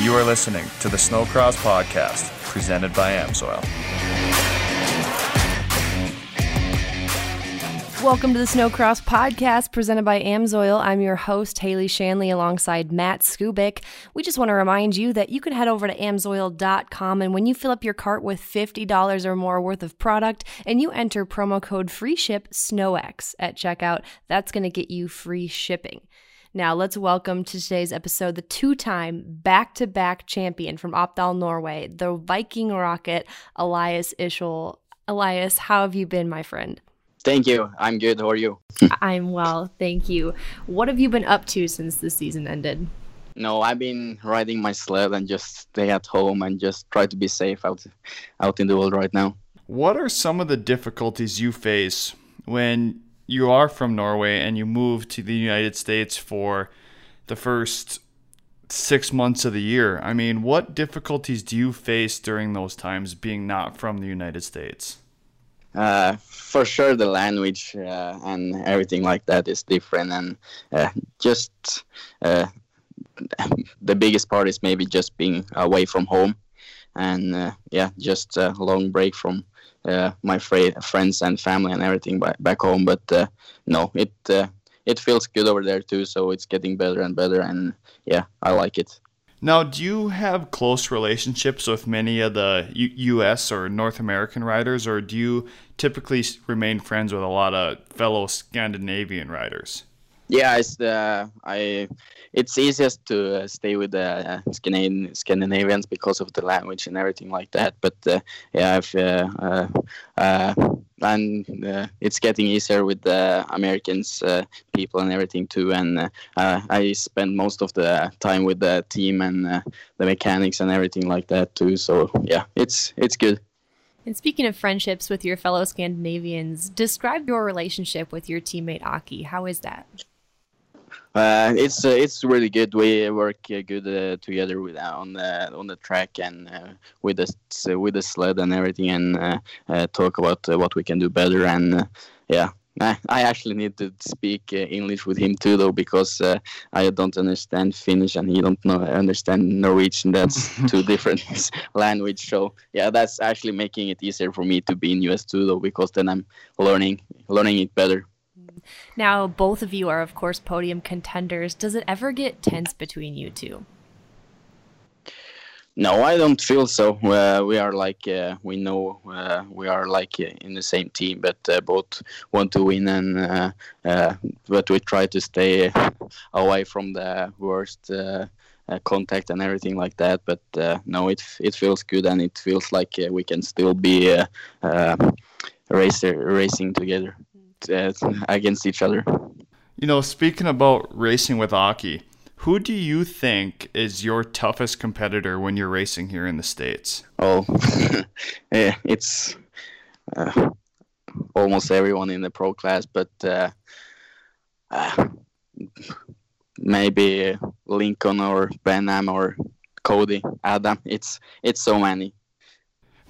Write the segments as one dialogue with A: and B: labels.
A: You are listening to the Snowcross Podcast, presented by Amsoil.
B: Welcome to the Snowcross Podcast presented by Amsoil. I'm your host, Haley Shanley, alongside Matt Skubik. We just want to remind you that you can head over to amsoil.com and when you fill up your cart with $50 or more worth of product and you enter promo code free ship SNOWX at checkout, that's going to get you free shipping. Now, let's welcome to today's episode the two time back to back champion from Oppdal, Norway, the Viking Rocket, Elias Ishoel. Elias, how have you been, my friend?
C: Thank you. I'm good. How are you?
B: I'm well, thank you. What have you been up to since the season ended?
C: No, I've been riding my sled and just stay at home and just try to be safe out out in the world right now.
A: What are some of the difficulties you face when you are from Norway and you move to the United States for the first six months of the year. I mean, what difficulties do you face during those times being not from the United States?
C: Uh, for sure, the language uh, and everything like that is different, and uh, just uh, the biggest part is maybe just being away from home, and uh, yeah, just a long break from uh, my friends and family and everything back, back home. But uh, no, it uh, it feels good over there too. So it's getting better and better, and yeah, I like it.
A: Now, do you have close relationships with many of the U- U.S. or North American riders, or do you typically remain friends with a lot of fellow Scandinavian riders?
C: Yeah, it's uh, I. It's easiest to uh, stay with the uh, Scandinavian, Scandinavians because of the language and everything like that. But uh, yeah, if, and it's getting easier with the Americans, people and everything too. And I spend most of the time with the team and the mechanics and everything like that too. So yeah, it's it's good.
B: And speaking of friendships with your fellow Scandinavians, describe your relationship with your teammate Aki. How is that?
C: Uh, it's uh, it's really good. We work uh, good uh, together with uh, on the on the track and uh, with the with the sled and everything, and talk about what we can do better. And yeah, I actually need to speak English with him too, though, because I don't understand Finnish and he don't know understand Norwegian. That's two different language. So yeah, that's actually making it easier for me to be in US too, though, because then I'm learning learning it better.
B: Now, both of you are, of course, podium contenders. Does it ever get tense between you two?
C: No, I don't feel so. Uh, we are like uh, we know uh, we are like uh, in the same team, but uh, both want to win, and uh, but we try to stay away from the worst contact and everything like that. But no, it it feels good, and it feels like we can still be racer racing together uh, against each other.
A: You know, speaking about racing with Aki, who do you think is your toughest competitor when you're racing here in the states?
C: Oh, yeah, it's uh, almost everyone in the pro class, but uh, uh, maybe Lincoln or Ben-Am or Cody, Adam. It's it's so many.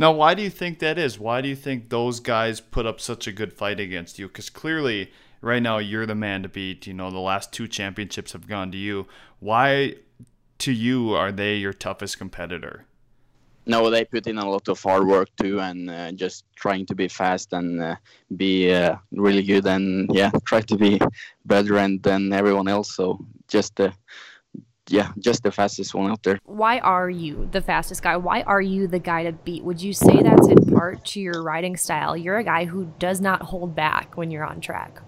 A: Now, why do you think that is? Why do you think those guys put up such a good fight against you? Because clearly, right now, you're the man to beat. You know, the last two championships have gone to you. Why, to you, are they your toughest competitor?
C: No, they put in a lot of hard work too, and uh, just trying to be fast and uh, be uh, really good, and yeah, try to be better than everyone else. So just uh, yeah, just the fastest one out there.
B: Why are you the fastest guy? Why are you the guy to beat? Would you say that's in part to your riding style? You're a guy who does not hold back when you're on track.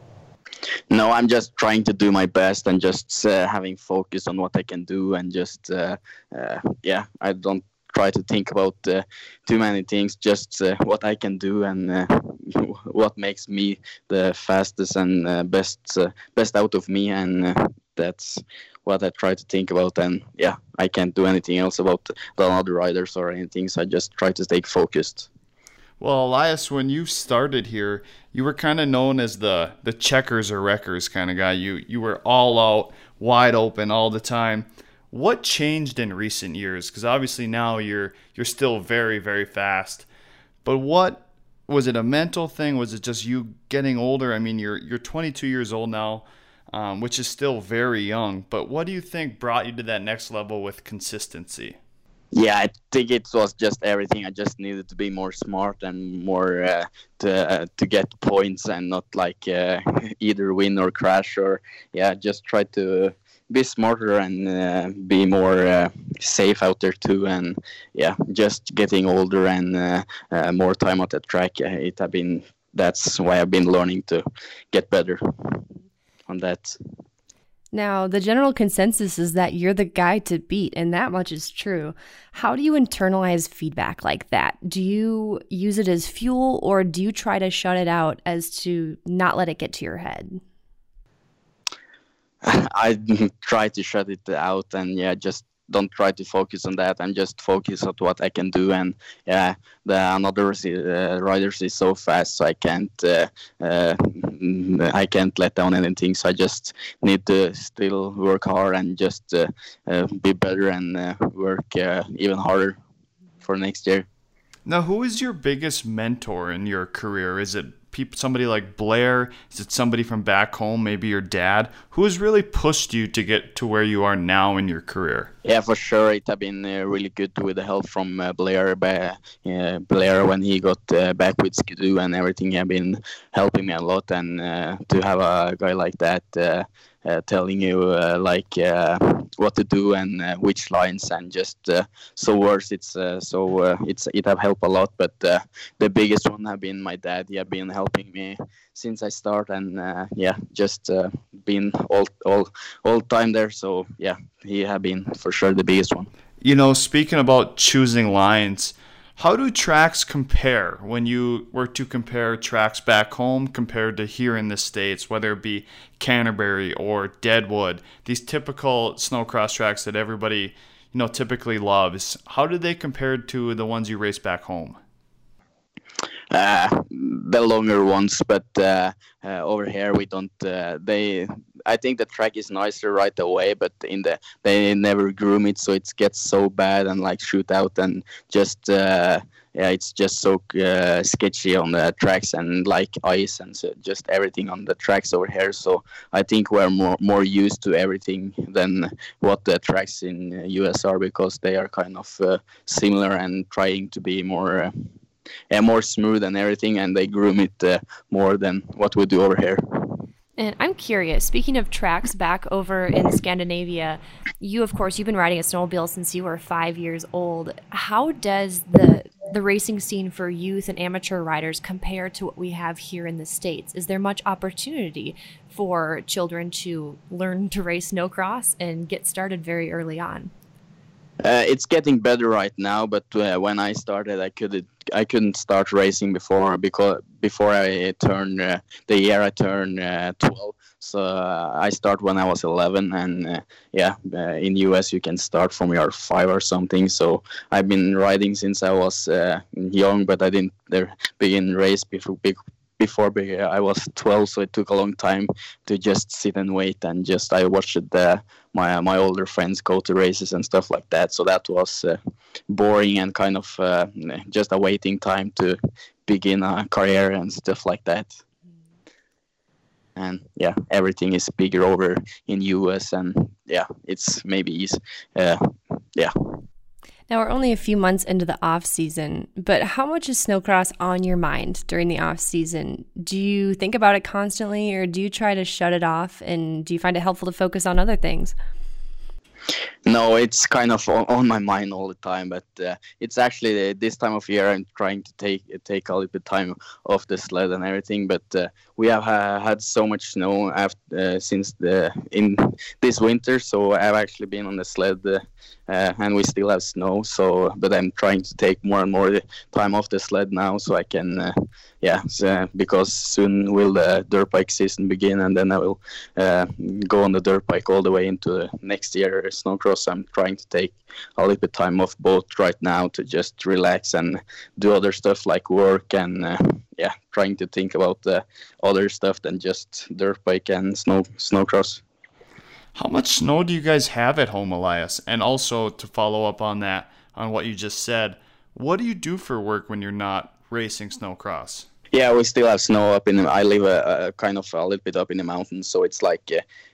C: No, I'm just trying to do my best and just uh, having focus on what I can do and just uh, uh, yeah, I don't try to think about uh, too many things, just uh, what I can do and uh, what makes me the fastest and best best out of me, and that's what I try to think about. And yeah, I can't do anything else about the other riders or anything. So I just try to stay focused.
A: Well, Elias, when you started here, you were kind of known as the the checkers or wreckers kind of guy. You you were all out, wide open all the time. What changed in recent years? Because obviously now you're you're still very very fast, but what was it a mental thing? Was it just you getting older? I mean, you're you're 22 years old now. Um, which is still very young. But what do you think brought you to that next level with consistency?
C: Yeah, I think it was just everything. I just needed to be more smart and more uh, to uh, to get points and not like uh, either win or crash or yeah, just try to be smarter and uh, be more uh, safe out there too. And yeah, just getting older and uh, more time at the track. It have been that's why I've been learning to get better on that.
B: Now, the general consensus is that you're the guy to beat, and that much is true. How do you internalize feedback like that? Do you use it as fuel, or do you try to shut it out as to not let it get to your head?
C: I try to shut it out and yeah, just don't try to focus on that and just focus on what I can do. And yeah, the another uh, riders is so fast, so I can't uh, uh, I can't let down anything. So I just need to still work hard and just uh, uh, be better and uh, work even harder for next year.
A: Now, who is your biggest mentor in your career? Is it somebody like Blair? Is it somebody from back home, maybe your dad? Who has really pushed you to get to where you are now in your career?
C: Yeah, for sure. It has been uh, really good with the help from uh, Blair. Uh, Blair, when he got uh, back with Ski-Doo and everything, he has been helping me a lot. And uh, to have a guy like that uh, Uh, telling you uh, like uh, what to do and uh, which lines and just uh, so words it's so it's it have helped a lot but the biggest one have been my dad. He have been helping me since I start and yeah just been all all all time there. So yeah he have been for sure the biggest one.
A: You know speaking about choosing lines how do tracks compare when you were to compare tracks back home compared to here in the States, whether it be Canterbury or Deadwood, these typical snowcross tracks that everybody, you know, typically loves? How do they compare to the ones you race back home?
C: Uh, the longer ones, but uh, uh, over here we don't. They, I think the track is nicer right away, but in the they never groom it, so it gets so bad and like shoot out and just uh, yeah, it's just so uh, sketchy on the tracks and like ice and so just everything on the tracks over here. So I think we're more more used to everything than what the tracks in US are because they are kind of uh, similar and trying to be more. Yeah, more smooth and everything, and they groom it uh, more than what we do over here.
B: And I'm curious, speaking of tracks back over in Scandinavia, you of course you've been riding a snowmobile since you were 5 years old. How does the the racing scene for youth and amateur riders compare to what we have here in the states? Is there much opportunity for children to learn to race snowcross and get started very early on?
C: Uh, it's getting better right now, but uh, when I started, I couldn't I couldn't start racing before because before I turned uh, the year I turned uh, 12. So uh, I start when I was 11, and uh, yeah, in US you can start from your five or something. So I've been riding since I was young, but I didn't begin race before before but I was 12, so it took a long time to just sit and wait and just I watched the, my my older friends go to races and stuff like that. So that was uh, boring and kind of uh, just a waiting time to begin a career and stuff like that. And yeah, everything is bigger over in US, and yeah, it's maybe uh, yeah
B: now we're only a few months into the off season, but how much is snowcross on your mind during the off season? Do you think about it constantly or do you try to shut it off and do you find it helpful to focus on other things?
C: No, it's kind of on my mind all the time, but uh, it's actually uh, this time of year I'm trying to take take a little bit time off the sled and everything. But uh, we have uh, had so much snow after, uh, since the in this winter, so I've actually been on the sled, uh, and we still have snow. So, but I'm trying to take more and more time off the sled now, so I can yeah, so, because soon will the dirt bike season begin, and then I will uh, go on the dirt bike all the way into next year snowcross. I'm trying to take a little bit time off both right now to just relax and do other stuff like work and uh, yeah, trying to think about the other stuff than just dirt bike and snow snowcross.
A: How much snow do you guys have at home, Elias? And also to follow up on that, on what you just said, what do you do for work when you're not racing snowcross?
C: Yeah, we still have snow up in. I live a, a, kind of a little bit up in the mountains, so it's like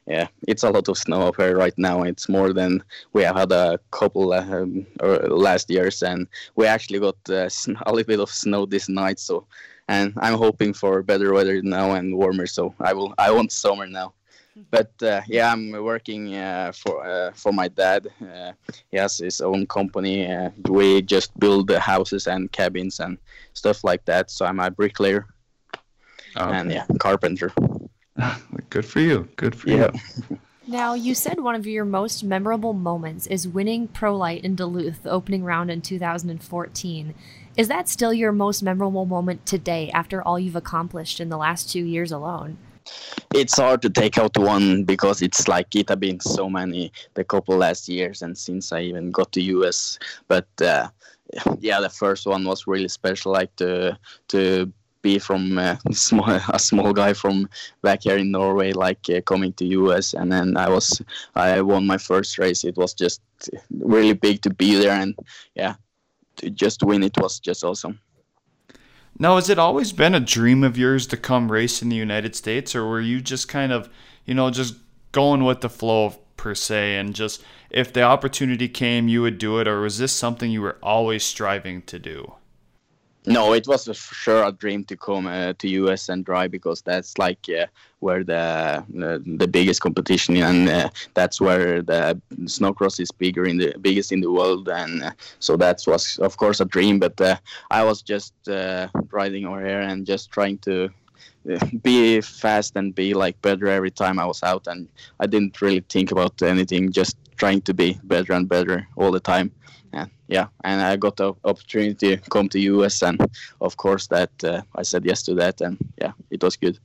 C: yeah, it's a lot of snow up here right now. It's more than we have had a couple um, last years, and we actually got uh, a little bit of snow this night. So, and I'm hoping for better weather now and warmer. So I will. I want summer now but uh, yeah, I'm working uh, for uh, for my dad. Uh, he has his own company. Uh, we just build houses and cabins and stuff like that. So I'm a bricklayer okay. and yeah, carpenter.
A: Good for you. Good for yeah. you.
B: Now, you said one of your most memorable moments is winning Pro Light in Duluth, the opening round in 2014. Is that still your most memorable moment today after all you've accomplished in the last two years alone?
C: It's hard to take out one because it's like it have been so many the couple last years and since I even got to US. But uh, yeah, the first one was really special. Like to to be from uh, small, a small guy from back here in Norway, like uh, coming to US, and then I was I won my first race. It was just really big to be there, and yeah, to just win it was just awesome.
A: Now, has it always been a dream of yours to come race in the United States, or were you just kind of, you know, just going with the flow per se, and just if the opportunity came, you would do it, or was this something you were always striving to do?
C: No, it was for sure a dream to come uh, to US and drive because that's like uh, where the, the, the biggest competition and uh, that's where the snowcross is bigger in the biggest in the world and uh, so that was of course a dream. But uh, I was just uh, riding over here and just trying to be fast and be like better every time I was out and I didn't really think about anything just trying to be better and better all the time yeah, and I got the opportunity to come to US, and of course that uh, I said yes to that, and yeah, it was good.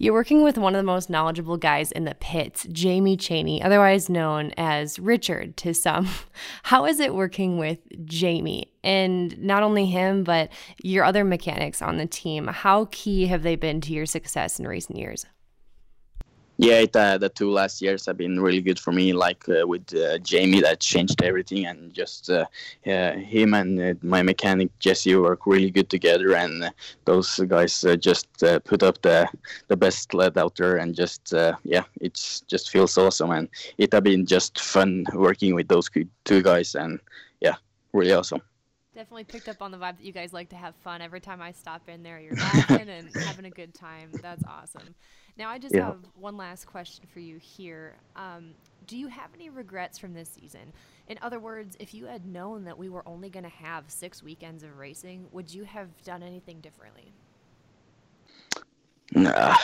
B: You're working with one of the most knowledgeable guys in the pits, Jamie Cheney, otherwise known as Richard to some. How is it working with Jamie? And not only him, but your other mechanics on the team. How key have they been to your success in recent years?
C: Yeah, it, uh, the two last years have been really good for me. Like uh, with uh, Jamie, that changed everything, and just uh, him and uh, my mechanic Jesse work really good together. And uh, those guys just put up the the best sled out there, and just yeah, it just feels awesome. And it have been just fun working with those two guys, and yeah, really awesome.
B: Definitely picked up on the vibe that you guys like to have fun. Every time I stop in there, you're laughing and having a good time. That's awesome. Now, I just yeah. have one last question for you here. Um, do you have any regrets from this season? In other words, if you had known that we were only going to have six weekends of racing, would you have done anything differently?
C: Nah,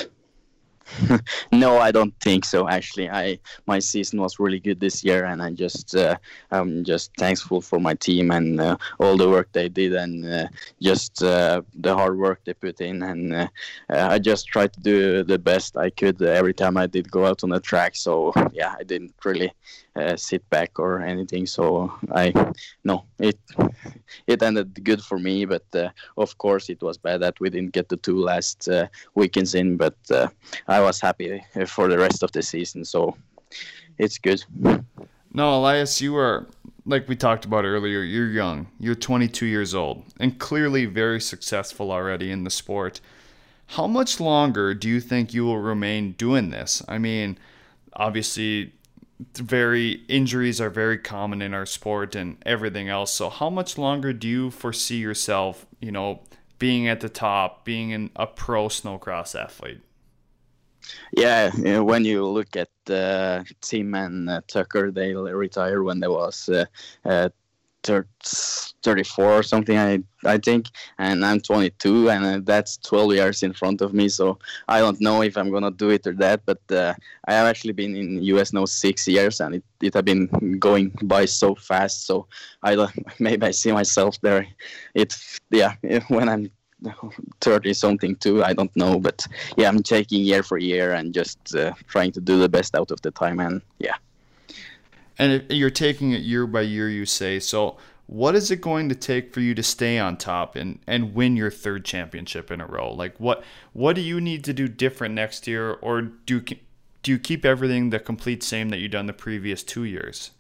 C: no, I don't think so. Actually, I my season was really good this year, and I just uh, I'm just thankful for my team and uh, all the work they did, and uh, just uh, the hard work they put in. And uh, uh, I just tried to do the best I could every time I did go out on the track. So yeah, I didn't really uh, sit back or anything. So I no, it it ended good for me, but uh, of course it was bad that we didn't get the two last uh, weekends in. But uh, I was happy for the rest of the season, so it's good.
A: No, Elias, you are like we talked about earlier. You're young. You're 22 years old, and clearly very successful already in the sport. How much longer do you think you will remain doing this? I mean, obviously very injuries are very common in our sport and everything else. So how much longer do you foresee yourself, you know, being at the top, being an, a pro snowcross athlete?
C: Yeah, when you look at uh, Tim and uh, Tucker, they retired when they was uh, uh 34 or something I I think and I'm 22 and uh, that's 12 years in front of me so I don't know if I'm gonna do it or that but uh, I have actually been in US now six years and it, it have been going by so fast so I maybe I see myself there. It yeah when I'm 30 something too i don't know but yeah i'm taking year for year and just uh, trying to do the best out of the time and yeah
A: and you're taking it year by year, you say. So, what is it going to take for you to stay on top and, and win your third championship in a row? Like, what what do you need to do different next year, or do do you keep everything the complete same that you've done the previous two years?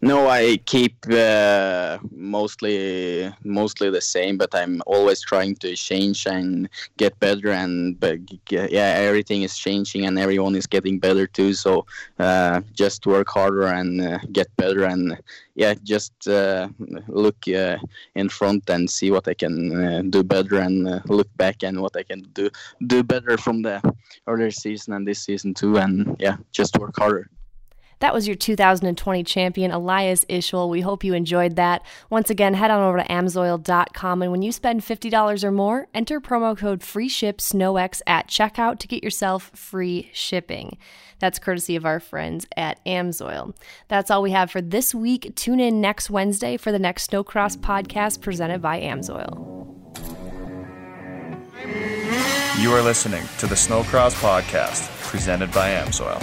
C: No, I keep uh, mostly mostly the same, but I'm always trying to change and get better. And but yeah, everything is changing, and everyone is getting better too. So uh, just work harder and uh, get better, and yeah, just uh, look uh, in front and see what I can uh, do better, and look back and what I can do do better from the earlier season and this season too. And yeah, just work harder.
B: That was your 2020 champion, Elias Ishoel. We hope you enjoyed that. Once again, head on over to amsoil.com and when you spend $50 or more, enter promo code FREESHIPSNOWX at checkout to get yourself free shipping. That's courtesy of our friends at Amsoil. That's all we have for this week. Tune in next Wednesday for the next Snowcross podcast presented by Amsoil.
A: You are listening to the Snowcross podcast presented by Amsoil.